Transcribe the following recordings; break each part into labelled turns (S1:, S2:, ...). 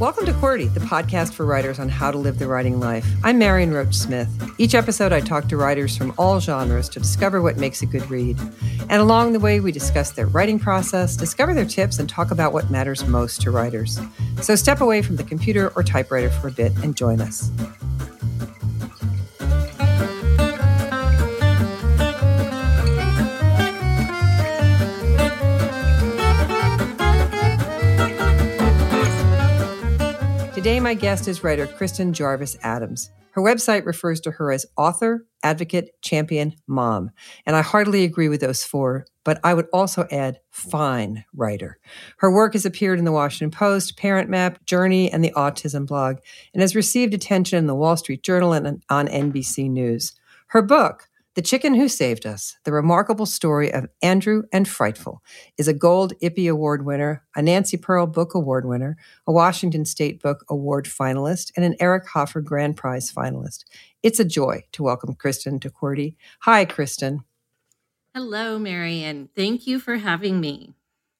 S1: Welcome to QWERTY, the podcast for writers on how to live the writing life. I'm Marion Roach Smith. Each episode, I talk to writers from all genres to discover what makes a good read. And along the way, we discuss their writing process, discover their tips, and talk about what matters most to writers. So step away from the computer or typewriter for a bit and join us. Today, my guest is writer Kristin Jarvis Adams. Her website refers to her as author, advocate, champion, mom. And I heartily agree with those four, but I would also add fine writer. Her work has appeared in the Washington Post, Parent Map, Journey, and the Autism blog, and has received attention in the Wall Street Journal and on NBC News. Her book, the Chicken Who Saved Us, the remarkable story of Andrew and Frightful, is a Gold IPPY Award winner, a Nancy Pearl Book Award winner, a Washington State Book Award finalist, and an Eric Hoffer Grand Prize finalist. It's a joy to welcome Kristin to QWERTY. Hi, Kristin.
S2: Hello, Marion. Thank you for having me.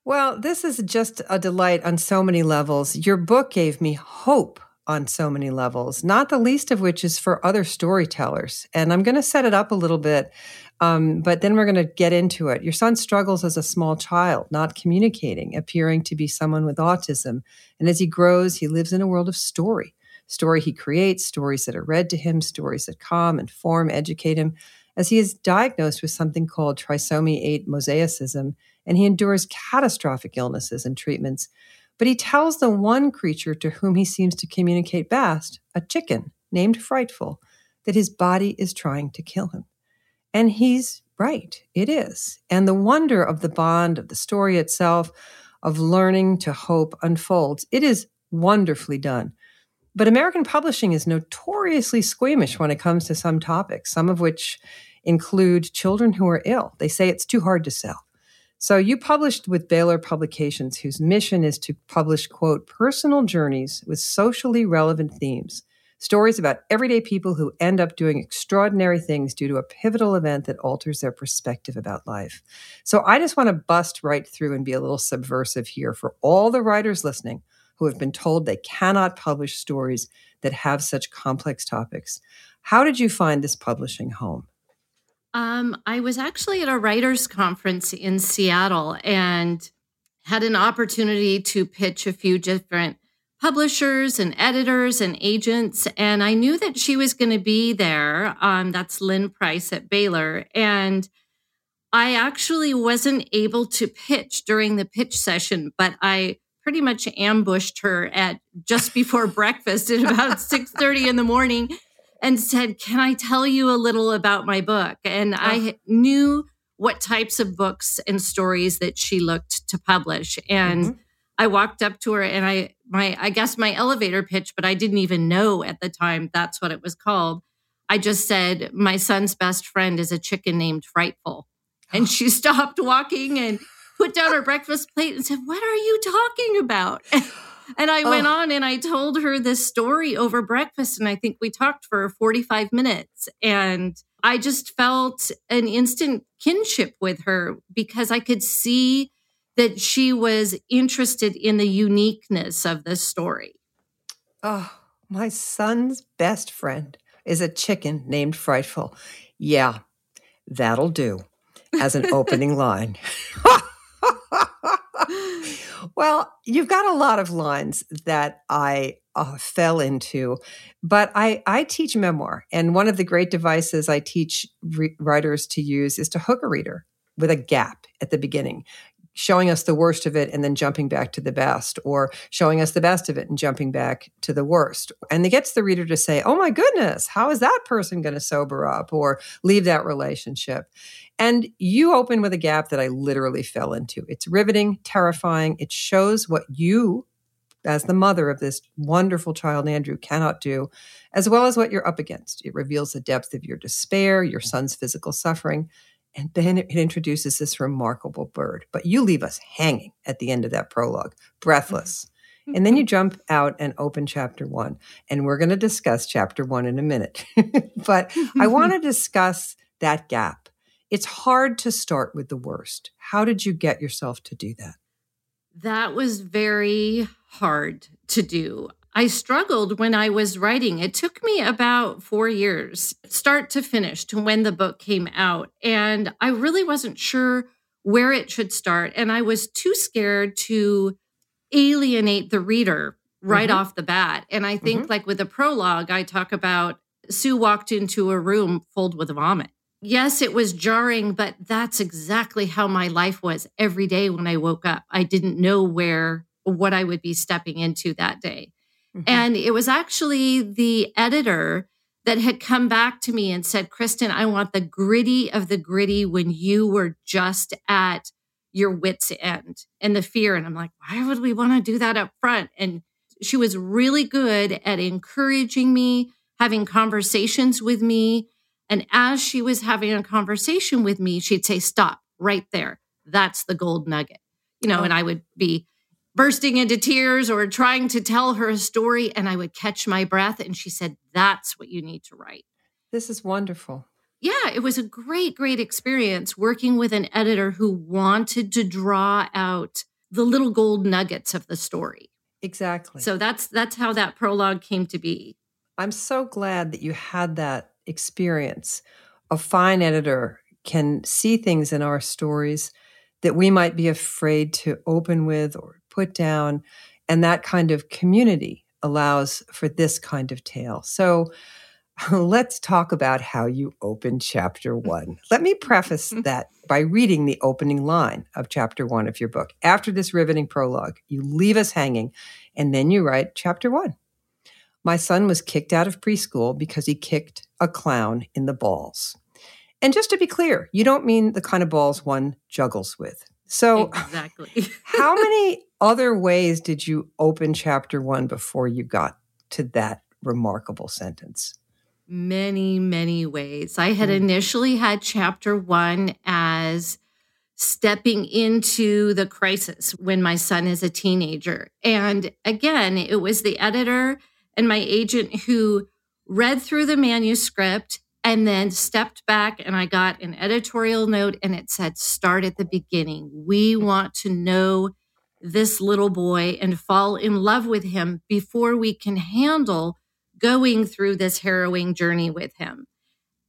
S1: Well, this is just a delight on so many levels. Your book gave me hope on so many levels, not the least of which is for other storytellers. And I'm going to set it up a little bit, um, but then we're going to get into it. Your son struggles as a small child, not communicating, appearing to be someone with autism. And as he grows, he lives in a world of story. Story he creates, stories that are read to him, stories that calm, inform, educate him, as he is diagnosed with something called trisomy 8 mosaicism, and he endures catastrophic illnesses and treatments but he tells the one creature to whom he seems to communicate best, a chicken named Frightful, that his body is trying to kill him. And he's right, it is. And the wonder of the bond, of the story itself, of learning to hope unfolds. It is wonderfully done. But American publishing is notoriously squeamish when it comes to some topics, some of which include children who are ill. They say it's too hard to sell. So you published with Behler Publications, whose mission is to publish, quote, personal journeys with socially relevant themes, stories about everyday people who end up doing extraordinary things due to a pivotal event that alters their perspective about life. So I just want to bust right through and be a little subversive here for all the writers listening who have been told they cannot publish stories that have such complex topics. How did you find this publishing home?
S2: Um, I was actually at a writers' conference in Seattle and had an opportunity to pitch a few different publishers and editors and agents. And I knew that she was going to be there. Um, that's Lynn Price at Behler. And I actually wasn't able to pitch during the pitch session, but I pretty much ambushed her at just before breakfast at about 6 30 in the morning and said, Can I tell you a little about my book? And oh. I knew what types of books and stories that she looked to publish. And mm-hmm. I walked up to her and I, my, I guess my elevator pitch, but I didn't even know at the time that's what it was called. I just said, My son's best friend is a chicken named Frightful. And she stopped walking and put down her breakfast plate and said, What are you talking about? And I oh. went on and I told her this story over breakfast. And I think we talked for 45 minutes. And I just felt an instant kinship with her because I could see that she was interested in the uniqueness of the story.
S1: Oh, my son's best friend is a chicken named Frightful. Yeah, that'll do as an opening line. Well, you've got a lot of lines that I uh, fell into, but I, I teach memoir. And one of the great devices I teach re- writers to use is to hook a reader with a gap at the beginning showing us the worst of it and then jumping back to the best, or showing us the best of it and jumping back to the worst. And it gets the reader to say, Oh my goodness, how is that person going to sober up or leave that relationship? And you open with a gap that I literally fell into. It's riveting, terrifying. It shows what you, as the mother of this wonderful child, Andrew, cannot do, as well as what you're up against. It reveals the depth of your despair, your son's physical suffering, And then it introduces this remarkable bird. But you leave us hanging at the end of that prologue, breathless. And then you mm-hmm. jump out and open chapter one. And we're going to discuss chapter one in a minute. but I want to discuss that gap. It's hard to start with the worst. How did you get yourself to do that?
S2: That was very hard to do. I struggled when I was writing. It took me about four years, start to finish, to when the book came out. And I really wasn't sure where it should start. And I was too scared to alienate the reader right mm-hmm. off the bat. And I think, mm-hmm. like with the prologue, I talk about Sue walked into a room filled with vomit. Yes, it was jarring, but that's exactly how my life was every day when I woke up. I didn't know where, what I would be stepping into that day. Mm-hmm. And it was actually the editor that had come back to me and said, Kristin, I want the gritty of the gritty when you were just at your wits' end and the fear. And I'm like, why would we want to do that up front? And she was really good at encouraging me, having conversations with me. And as she was having a conversation with me, she'd say, Stop right there. That's the gold nugget. You know, oh. and I would be bursting into tears or trying to tell her a story and I would catch my breath. And she said, That's what you need to write.
S1: This is wonderful.
S2: Yeah, it was a great, great experience working with an editor who wanted to draw out the little gold nuggets of the story.
S1: Exactly.
S2: So that's that's how that prologue came to be.
S1: I'm so glad that you had that experience. A fine editor can see things in our stories that we might be afraid to open with or put down. And that kind of community allows for this kind of tale. So let's talk about how you open chapter one. Let me preface that by reading the opening line of chapter one of your book. After this riveting prologue, you leave us hanging, and then you write chapter one. My son was kicked out of preschool because he kicked a clown in the balls. And just to be clear, you don't mean the kind of balls one juggles with. So,
S2: exactly.
S1: how many other ways did you open chapter one before you got to that remarkable sentence?
S2: Many, many ways. I had mm. initially had chapter one as stepping into the crisis when my son is a teenager. And again, it was the editor and my agent who read through the manuscript and then stepped back and I got an editorial note and it said, start at the beginning. We want to know this little boy and fall in love with him before we can handle going through this harrowing journey with him.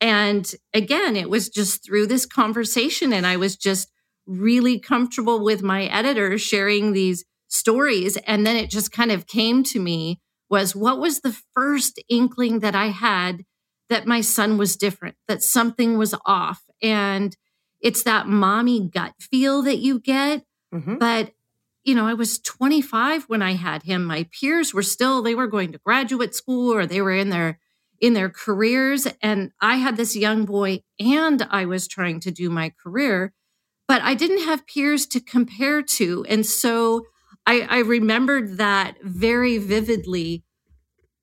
S2: And again, it was just through this conversation, and I was just really comfortable with my editor sharing these stories. And then it just kind of came to me was what was the first inkling that I had that my son was different, that something was off. And it's that mommy gut feel that you get. Mm-hmm. But, you know, I was 25 when I had him. My peers were still, they were going to graduate school or they were in their in their careers and i had this young boy and i was trying to do my career but i didn't have peers to compare to and so i, I remembered that very vividly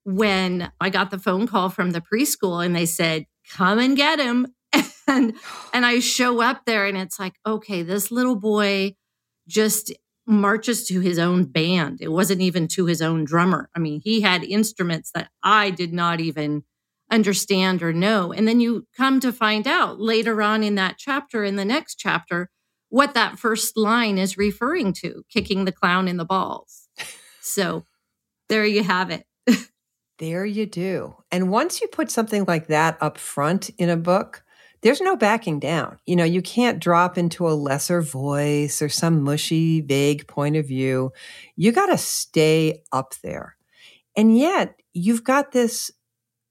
S2: when I got the phone call from the preschool and they said, come and get him. And, and I show up there and it's like, okay, this little boy just marches to his own band. It wasn't even to his own drummer. I mean, he had instruments that I did not even understand or know. And then you come to find out later on in that chapter, in the next chapter, what that first line is referring to kicking the clown in the balls. So there you have it.
S1: There you do. And once you put something like that up front in a book, there's no backing down. You know, you can't drop into a lesser voice or some mushy, vague point of view. You got to stay up there. And yet, you've got this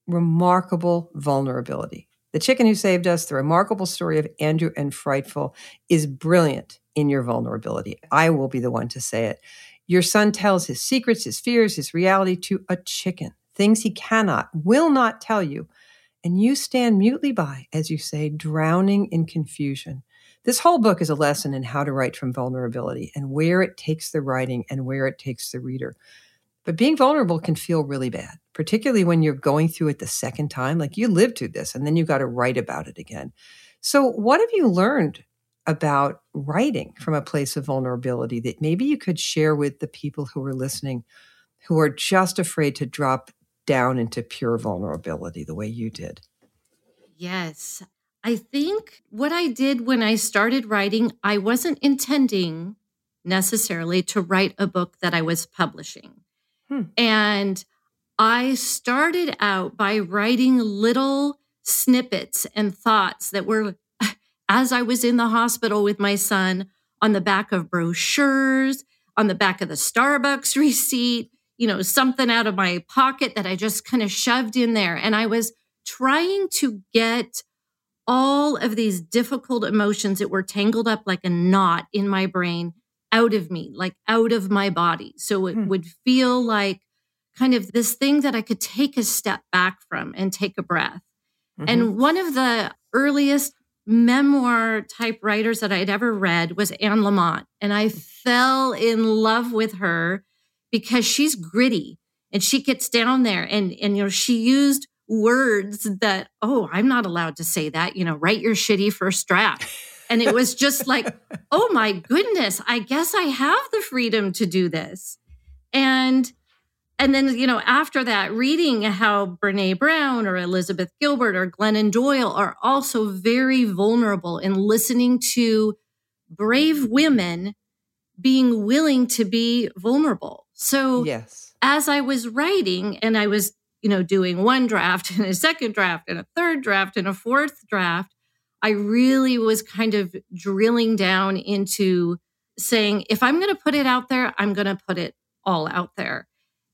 S1: remarkable vulnerability. The Chicken Who Saved Us, the remarkable story of Andrew and Frightful, is brilliant in your vulnerability. I will be the one to say it. Your son tells his secrets, his fears, his reality to a chicken things he cannot, will not tell you. And you stand mutely by, as you say, drowning in confusion. This whole book is a lesson in how to write from vulnerability and where it takes the writing and where it takes the reader. But being vulnerable can feel really bad, particularly when you're going through it the second time. Like you lived through this and then you got to write about it again. So, what have you learned about writing from a place of vulnerability that maybe you could share with the people who are listening who are just afraid to drop down into pure vulnerability the way you did?
S2: Yes. I think what I did when I started writing, I wasn't intending necessarily to write a book that I was publishing. Hmm. And I started out by writing little snippets and thoughts that were, as I was in the hospital with my son, on the back of brochures, on the back of the Starbucks receipt, you know, something out of my pocket that I just kind of shoved in there. And I was trying to get all of these difficult emotions that were tangled up like a knot in my brain out of me, like out of my body. So it hmm. would feel like kind of this thing that I could take a step back from and take a breath. Mm-hmm. And one of the earliest memoir type writers that I'd ever read was Anne Lamott. And I fell in love with her because she's gritty and she gets down there and, and, you know, she used words that, oh, I'm not allowed to say that, you know, write your shitty first draft. And it was just like, oh my goodness, I guess I have the freedom to do this. And and then, you know, after that, reading how Brene Brown or Elizabeth Gilbert or Glennon Doyle are also very vulnerable in listening to brave women being willing to be vulnerable. So,
S1: yes.
S2: as I was writing and I was, you know, doing one draft and a second draft and a third draft and a fourth draft, I really was kind of drilling down into saying, if I'm going to put it out there, I'm going to put it all out there.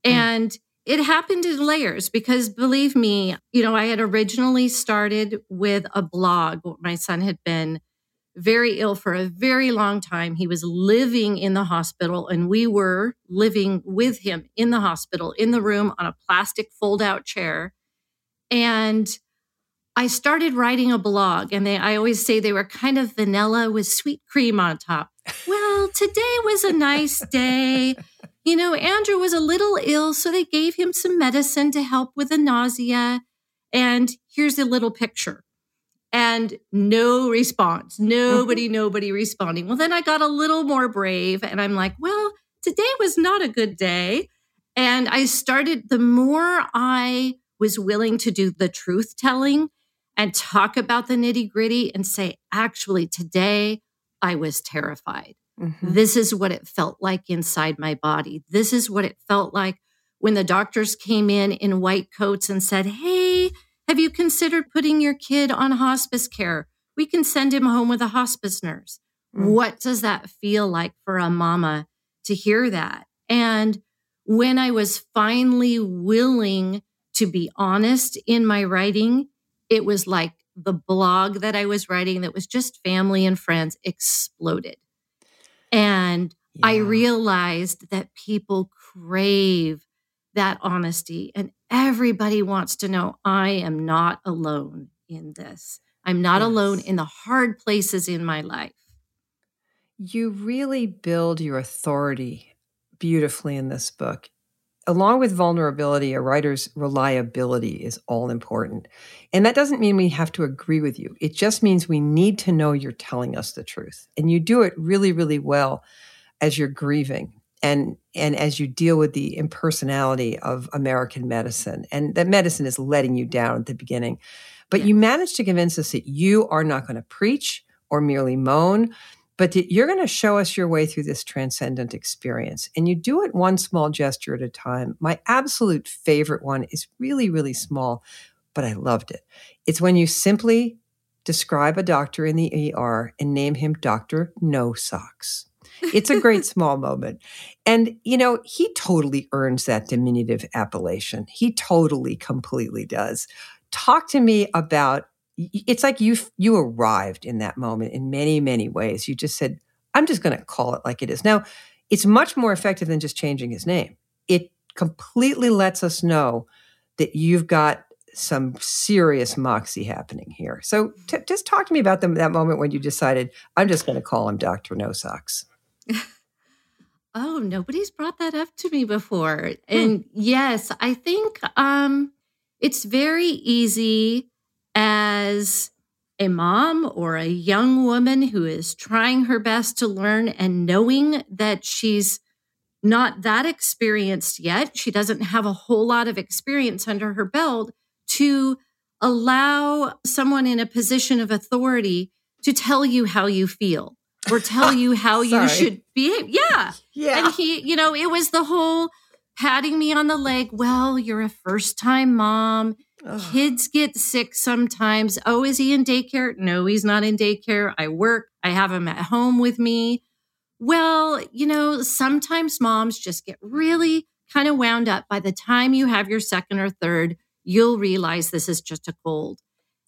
S2: Mm. And it happened in layers because believe me, you know, I had originally started with a blog. My son had been very ill for a very long time. He was living in the hospital, and we were living with him in the hospital, in the room on a plastic fold out chair. And I started writing a blog, and they, I always say they were kind of vanilla with sweet cream on top. Well, today was a nice day. You know, Andrew was a little ill, so they gave him some medicine to help with the nausea. And here's a little picture. And no response. Nobody, nobody responding. Well, then I got a little more brave and I'm like, well, today was not a good day. And I started, the more I was willing to do the truth telling and talk about the nitty gritty and say, actually, today I was terrified. Mm-hmm. This is what it felt like inside my body. This is what it felt like when the doctors came in in white coats and said, Hey, have you considered putting your kid on hospice care? We can send him home with a hospice nurse. Mm-hmm. What does that feel like for a mama to hear that? And when I was finally willing to be honest in my writing, it was like the blog that I was writing that was just family and friends exploded. And yeah. I realized that people crave that honesty and everybody wants to know I am not alone in this. I'm not yes. alone in the hard places in my life.
S1: You really build your authority beautifully in this book along with vulnerability, a writer's reliability is all important. And that doesn't mean we have to agree with you. It just means we need to know you're telling us the truth. And you do it really, really well as you're grieving and and as you deal with the impersonality of American medicine. And that medicine is letting you down at the beginning. But you manage to convince us that you are not going to preach or merely moan, but that you're going to show us your way through this transcendent experience. And you do it one small gesture at a time. My absolute favorite one is really, really small, but I loved it. It's when you simply describe a doctor in the ER and name him Dr. No Socks. It's a great small moment. And, you know, he totally earns that diminutive appellation. He totally, completely does. Talk to me about it's like you you arrived in that moment in many many ways you just said i'm just going to call it like it is now it's much more effective than just changing his name it completely lets us know that you've got some serious moxie happening here so t- just talk to me about the, that moment when you decided i'm just going to call him dr no socks
S2: oh nobody's brought that up to me before hmm. and yes i think um it's very easy as a mom or a young woman who is trying her best to learn and knowing that she's not that experienced yet, she doesn't have a whole lot of experience under her belt to allow someone in a position of authority to tell you how you feel or tell you how you should behave. Yeah.
S1: Yeah.
S2: And he, you know, it was the whole patting me on the leg. Well, you're a first time mom. Ugh. Kids get sick sometimes. Oh, is he in daycare? No, he's not in daycare. I work. I have him at home with me. Well, you know, sometimes moms just get really kind of wound up by the time you have your second or third, you'll realize this is just a cold.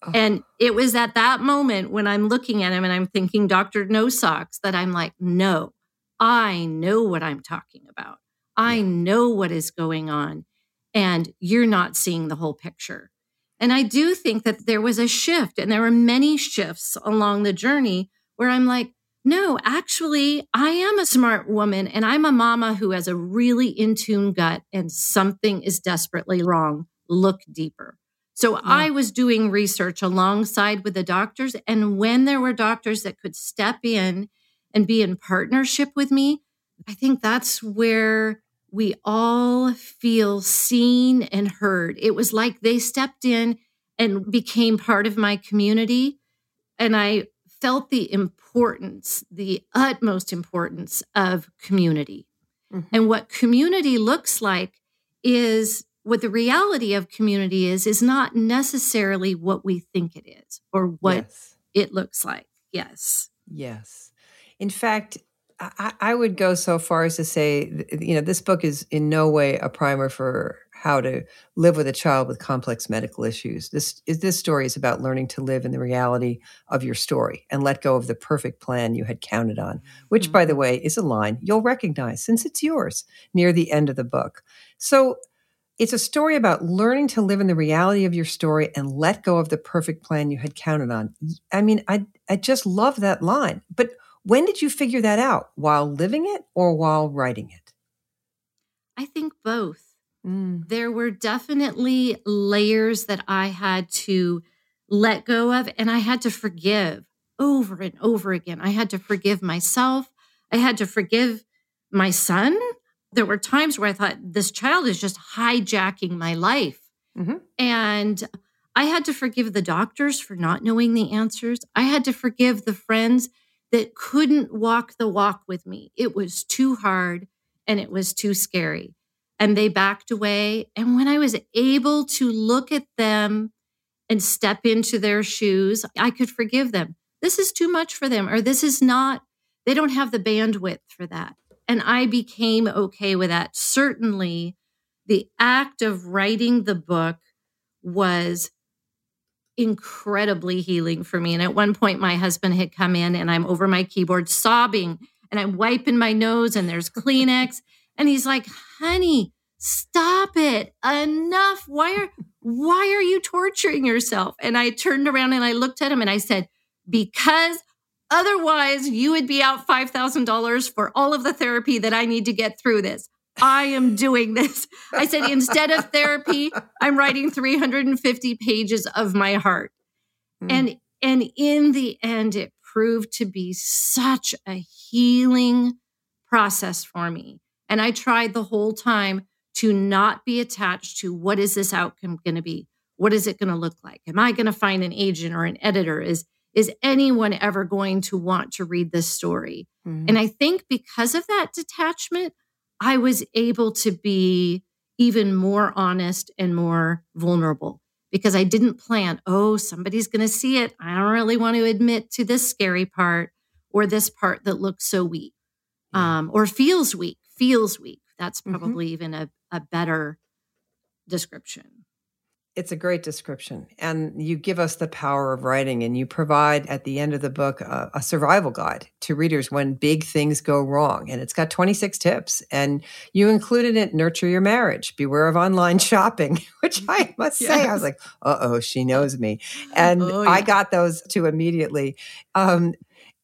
S2: Oh. And it was at that moment when I'm looking at him and I'm thinking, Dr. No Socks, that I'm like, no, I know what I'm talking about. I yeah. know what is going on. And you're not seeing the whole picture. And I do think that there was a shift, and there were many shifts along the journey where I'm like, no, actually, I am a smart woman and I'm a mama who has a really in tune gut and something is desperately wrong. Look deeper. So yeah. I was doing research alongside with the doctors. And when there were doctors that could step in and be in partnership with me, I think that's where we all feel seen and heard. It was like they stepped in and became part of my community. And I felt the importance, the utmost importance of community. Mm-hmm. And what community looks like is what the reality of community is, is not necessarily what we think it is or what yes. it looks like. Yes.
S1: Yes. In fact, I, I, would go so far as to say, you know, this book is in no way a primer for how to live with a child with complex medical issues. This is this story is about learning to live in the reality of your story and let go of the perfect plan you had counted on, which, mm-hmm. by the mm-hmm. way, is a line you'll recognize since it's yours near the end of the book. So. It's a story about learning to live in the reality of your story and let go of the perfect plan you had counted on. I mean, I I just love that line. But when did you figure that out? While living it or while writing it?
S2: I think both. Mm. There were definitely layers that I had to let go of and I had to forgive over and over again. I had to forgive myself. I had to forgive my son. There were times where I thought, this child is just hijacking my life. Mm-hmm. And I had to forgive the doctors for not knowing the answers. I had to forgive the friends that couldn't walk the walk with me. It was too hard and it was too scary. And they backed away. And when I was able to look at them and step into their shoes, I could forgive them. This is too much for them, or this is not, they don't have the bandwidth for that. And I became okay with that. Certainly, the act of writing the book was incredibly healing for me. And at one point, my husband had come in and I'm over my keyboard sobbing and I'm wiping my nose and there's Kleenex. and he's like, honey, stop it. Enough. Why are why are you torturing yourself? And I turned around and I looked at him and I said, because otherwise you would be out $5,000 for all of the therapy that I need to get through this. I am doing this. I said, instead of therapy, I'm writing 350 pages of my heart. Mm. And, and in the end, it proved to be such a healing process for me. And I tried the whole time to not be attached to what is this outcome going to be? What is it going to look like? Am I going to find an agent or an editor? Is is anyone ever going to want to read this story? Mm. And I think because of that detachment, I was able to be even more honest and more vulnerable because I didn't plan, oh, somebody's going to see it. I don't really want to admit to this scary part or this part that looks so weak um, or feels weak, feels weak. That's mm-hmm. probably mm-hmm. even a, a better description
S1: it's a great description. And you give us the power of writing, and you provide at the end of the book a, a, survival guide to readers when big things go wrong. And it's got 26 tips. And you included it nurture your marriage, beware of online shopping, which I must yes. say, I was like, uh oh, she knows me. And oh, yeah. I got those two immediately. Um,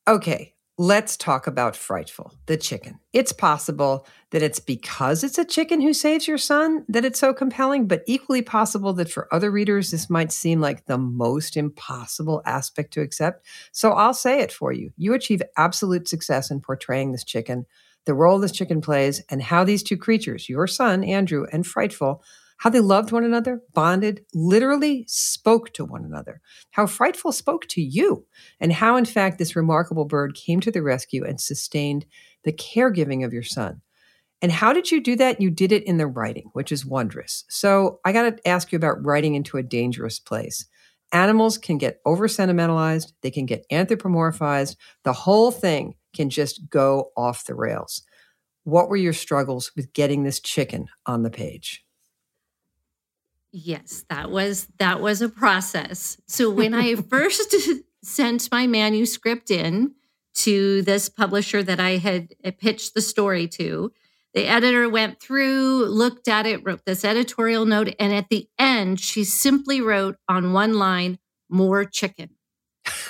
S1: okay. Let's talk about Frightful, the chicken. It's possible that it's because it's a chicken who saves your son that it's so compelling, but equally possible that for other readers, this might seem like the most impossible aspect to accept. So I'll say it for you. You achieve absolute success in portraying this chicken, the role this chicken plays, and how these two creatures, your son, Andrew, and Frightful, how they loved one another, bonded, literally spoke to one another, how Frightful spoke to you, and how, in fact, this remarkable bird came to the rescue and sustained the caregiving of your son. And how did you do that? You did it in the writing, which is wondrous. So I got to ask you about writing into a dangerous place. Animals can get over sentimentalized, they can get anthropomorphized, the whole thing can just go off the rails. What were your struggles with getting this chicken on the page?
S2: Yes, that was that was a process. So when I first sent my manuscript in to this publisher that I had uh, pitched the story to, the editor went through, looked at it, wrote this editorial note, and at the end, she simply wrote on one line, "More chicken."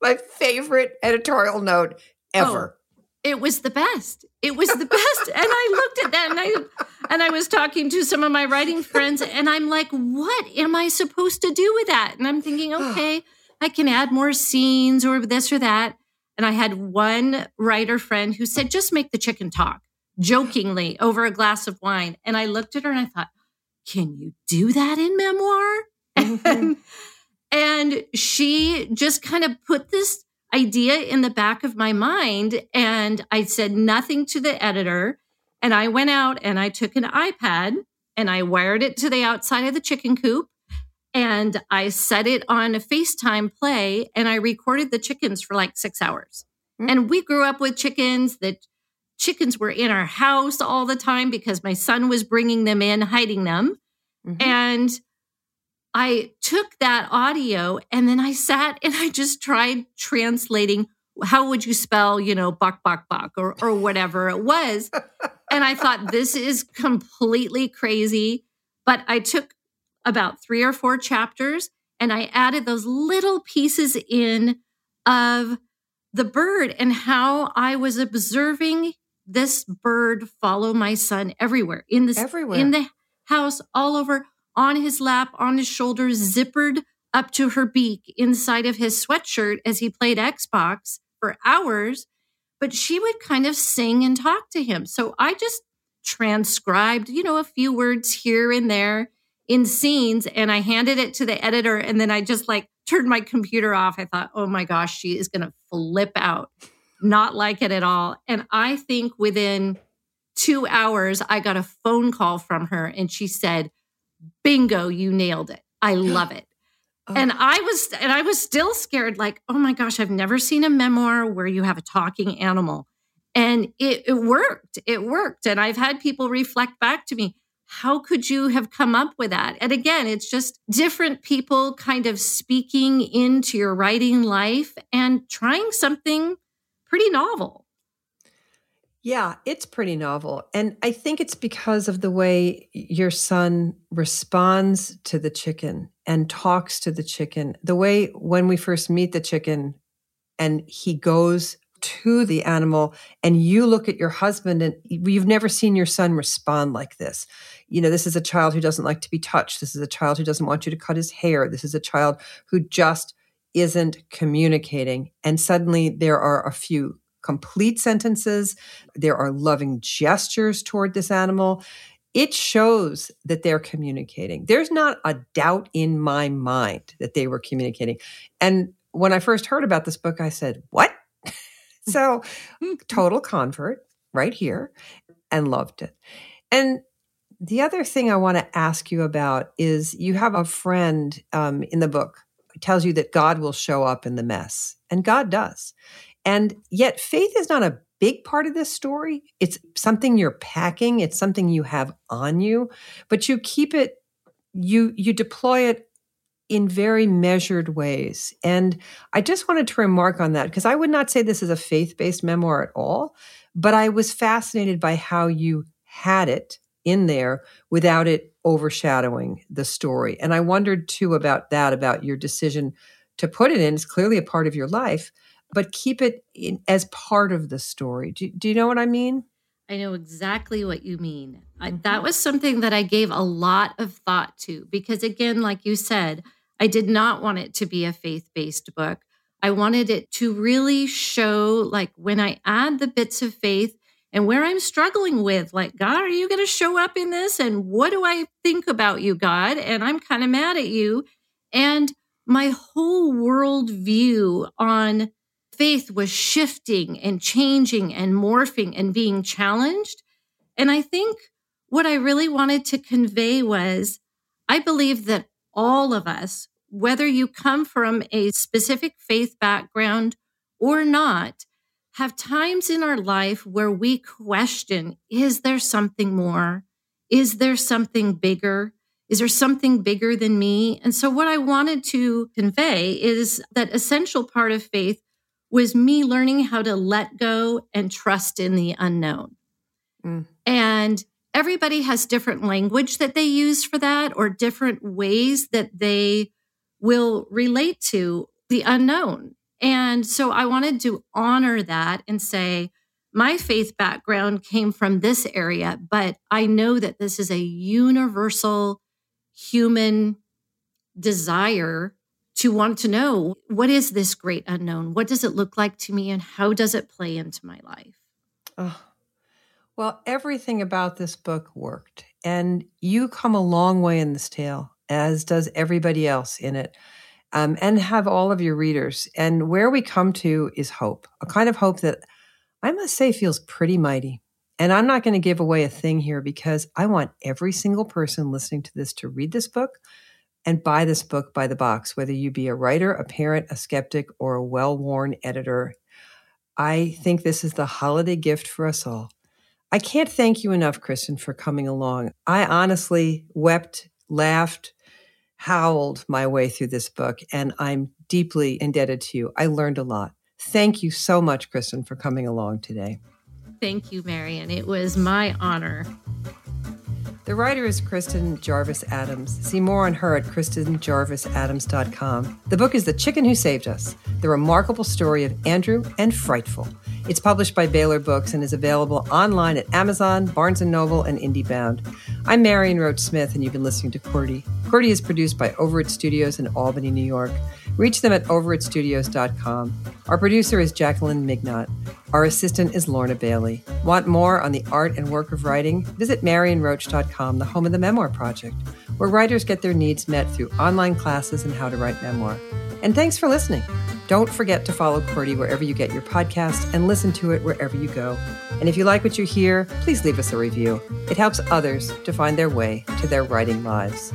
S1: My favorite editorial note ever.
S2: Oh it was the best. It was the best. and I looked at that and I and I was talking to some of my writing friends and I'm like, what am I supposed to do with that? And I'm thinking, okay, I can add more scenes or this or that. And I had one writer friend who said, just make the chicken talk jokingly over a glass of wine. And I looked at her and I thought, can you do that in memoir? Mm-hmm. and, and she just kind of put this idea in the back of my mind. And I said nothing to the editor. And I went out and I took an iPad and I wired it to the outside of the chicken coop. And I set it on a FaceTime play and I recorded the chickens for like six hours. Mm-hmm. And we grew up with chickens. The chickens were in our house all the time because my son was bringing them in, hiding them. Mm-hmm. And I took that audio and then I sat and I just tried translating how would you spell, you know, buck, buck, buck, or, or whatever it was. and I thought, this is completely crazy. But I took about three or four chapters and I added those little pieces in of the bird and how I was observing this bird follow my son everywhere in the everywhere. in the house all over on his lap, on his shoulder, zippered up to her beak inside of his sweatshirt as he played Xbox for hours. But she would kind of sing and talk to him. So I just transcribed, you know, a few words here and there in scenes and I handed it to the editor. And then I just like turned my computer off. I thought, oh my gosh, she is going to flip out, not like it at all. And I think within two hours, I got a phone call from her and she said, bingo, you nailed it. I love it. Oh. And I was and I was still scared like, "Oh my gosh, I've never seen a memoir where you have a talking animal." And it, it worked. It worked. And I've had people reflect back to me, how could you have come up with that? And again, it's just different people kind of speaking into your writing life and trying something pretty novel.
S1: Yeah, it's pretty novel. And I think it's because of the way your son responds to the chicken and talks to the chicken. The way when we first meet the chicken and he goes to the animal and you look at your husband and you've never seen your son respond like this. You know, this is a child who doesn't like to be touched. This is a child who doesn't want you to cut his hair. This is a child who just isn't communicating. And suddenly there are a few complete sentences. There are loving gestures toward this animal. It shows that they're communicating. There's not a doubt in my mind that they were communicating. And when I first heard about this book, I said, What? so, total convert right here and loved it. And the other thing I want to ask you about is you have a friend um, in the book tells you that God will show up in the mess, and God does. And yet, faith is not a big part of this story. It's something you're packing, it's something you have on you, but you keep it, you, you deploy it in very measured ways. And I just wanted to remark on that because I would not say this is a faith based memoir at all, but I was fascinated by how you had it in there without it overshadowing the story. And I wondered too about that, about your decision to put it in. It's clearly a part of your life, but keep it in, as part of the story. Do, do you know what I mean?
S2: I know exactly what you mean. I, that mm-hmm. was something that I gave a lot of thought to because, again, like you said, I did not want it to be a faith based book. I wanted it to really show, like, when I add the bits of faith and where I'm struggling with, like, God, are you going to show up in this? And what do I think about you, God? And I'm kind of mad at you. And my whole world view on faith was shifting and changing and morphing and being challenged. And I think what I really wanted to convey was I believe that all of us, whether you come from a specific faith background or not, have times in our life where we question is there something more? Is there something bigger? Is there something bigger than me? And so, what I wanted to convey is that essential part of faith was me learning how to let go and trust in the unknown. Mm. And everybody has different language that they use for that or different ways that they will relate to the unknown. And so I wanted to honor that and say, my faith background came from this area, but I know that this is a universal human desire to want to know what is this great unknown? What does it look like to me and how does it play into my life?
S1: Oh, well, everything about this book worked. And you come a long way in this tale, as does everybody else in it um, and have all of your readers. And where we come to is hope, a kind of hope that I must say feels pretty mighty. And I'm not going to give away a thing here because I want every single person listening to this to read this book and buy this book by the box, whether you be a writer, a parent, a skeptic, or a well worn editor. I think this is the holiday gift for us all. I can't thank you enough, Kristin, for coming along. I honestly wept, laughed, howled my way through this book, and I'm deeply indebted to you. I learned a lot. Thank you so much, Kristin, for coming along today.
S2: Thank you, Marion. It was my honor.
S1: The writer is Kristin Jarvis Adams. See more on her at kristinjarvisadams.com. The book is The Chicken Who Saved Us The Remarkable Story of Andrew and Frightful. It's published by Behler Books and is available online at Amazon, Barnes & Noble, and IndieBound. I'm Marion Roach Smith, and you've been listening to QWERTY. QWERTY is produced by Over It Studios in Albany, New York. Reach them at overitstudios.com. Our producer is Jacqueline Mignot. Our assistant is Lorna Bailey. Want more on the art and work of writing? Visit marionroach.com, the home of the Memoir Project, where writers get their needs met through online classes and how to write memoir. And thanks for listening. Don't forget to follow QWERTY wherever you get your podcast and listen to it wherever you go. And if you like what you hear, please leave us a review. It helps others to find their way to their writing lives.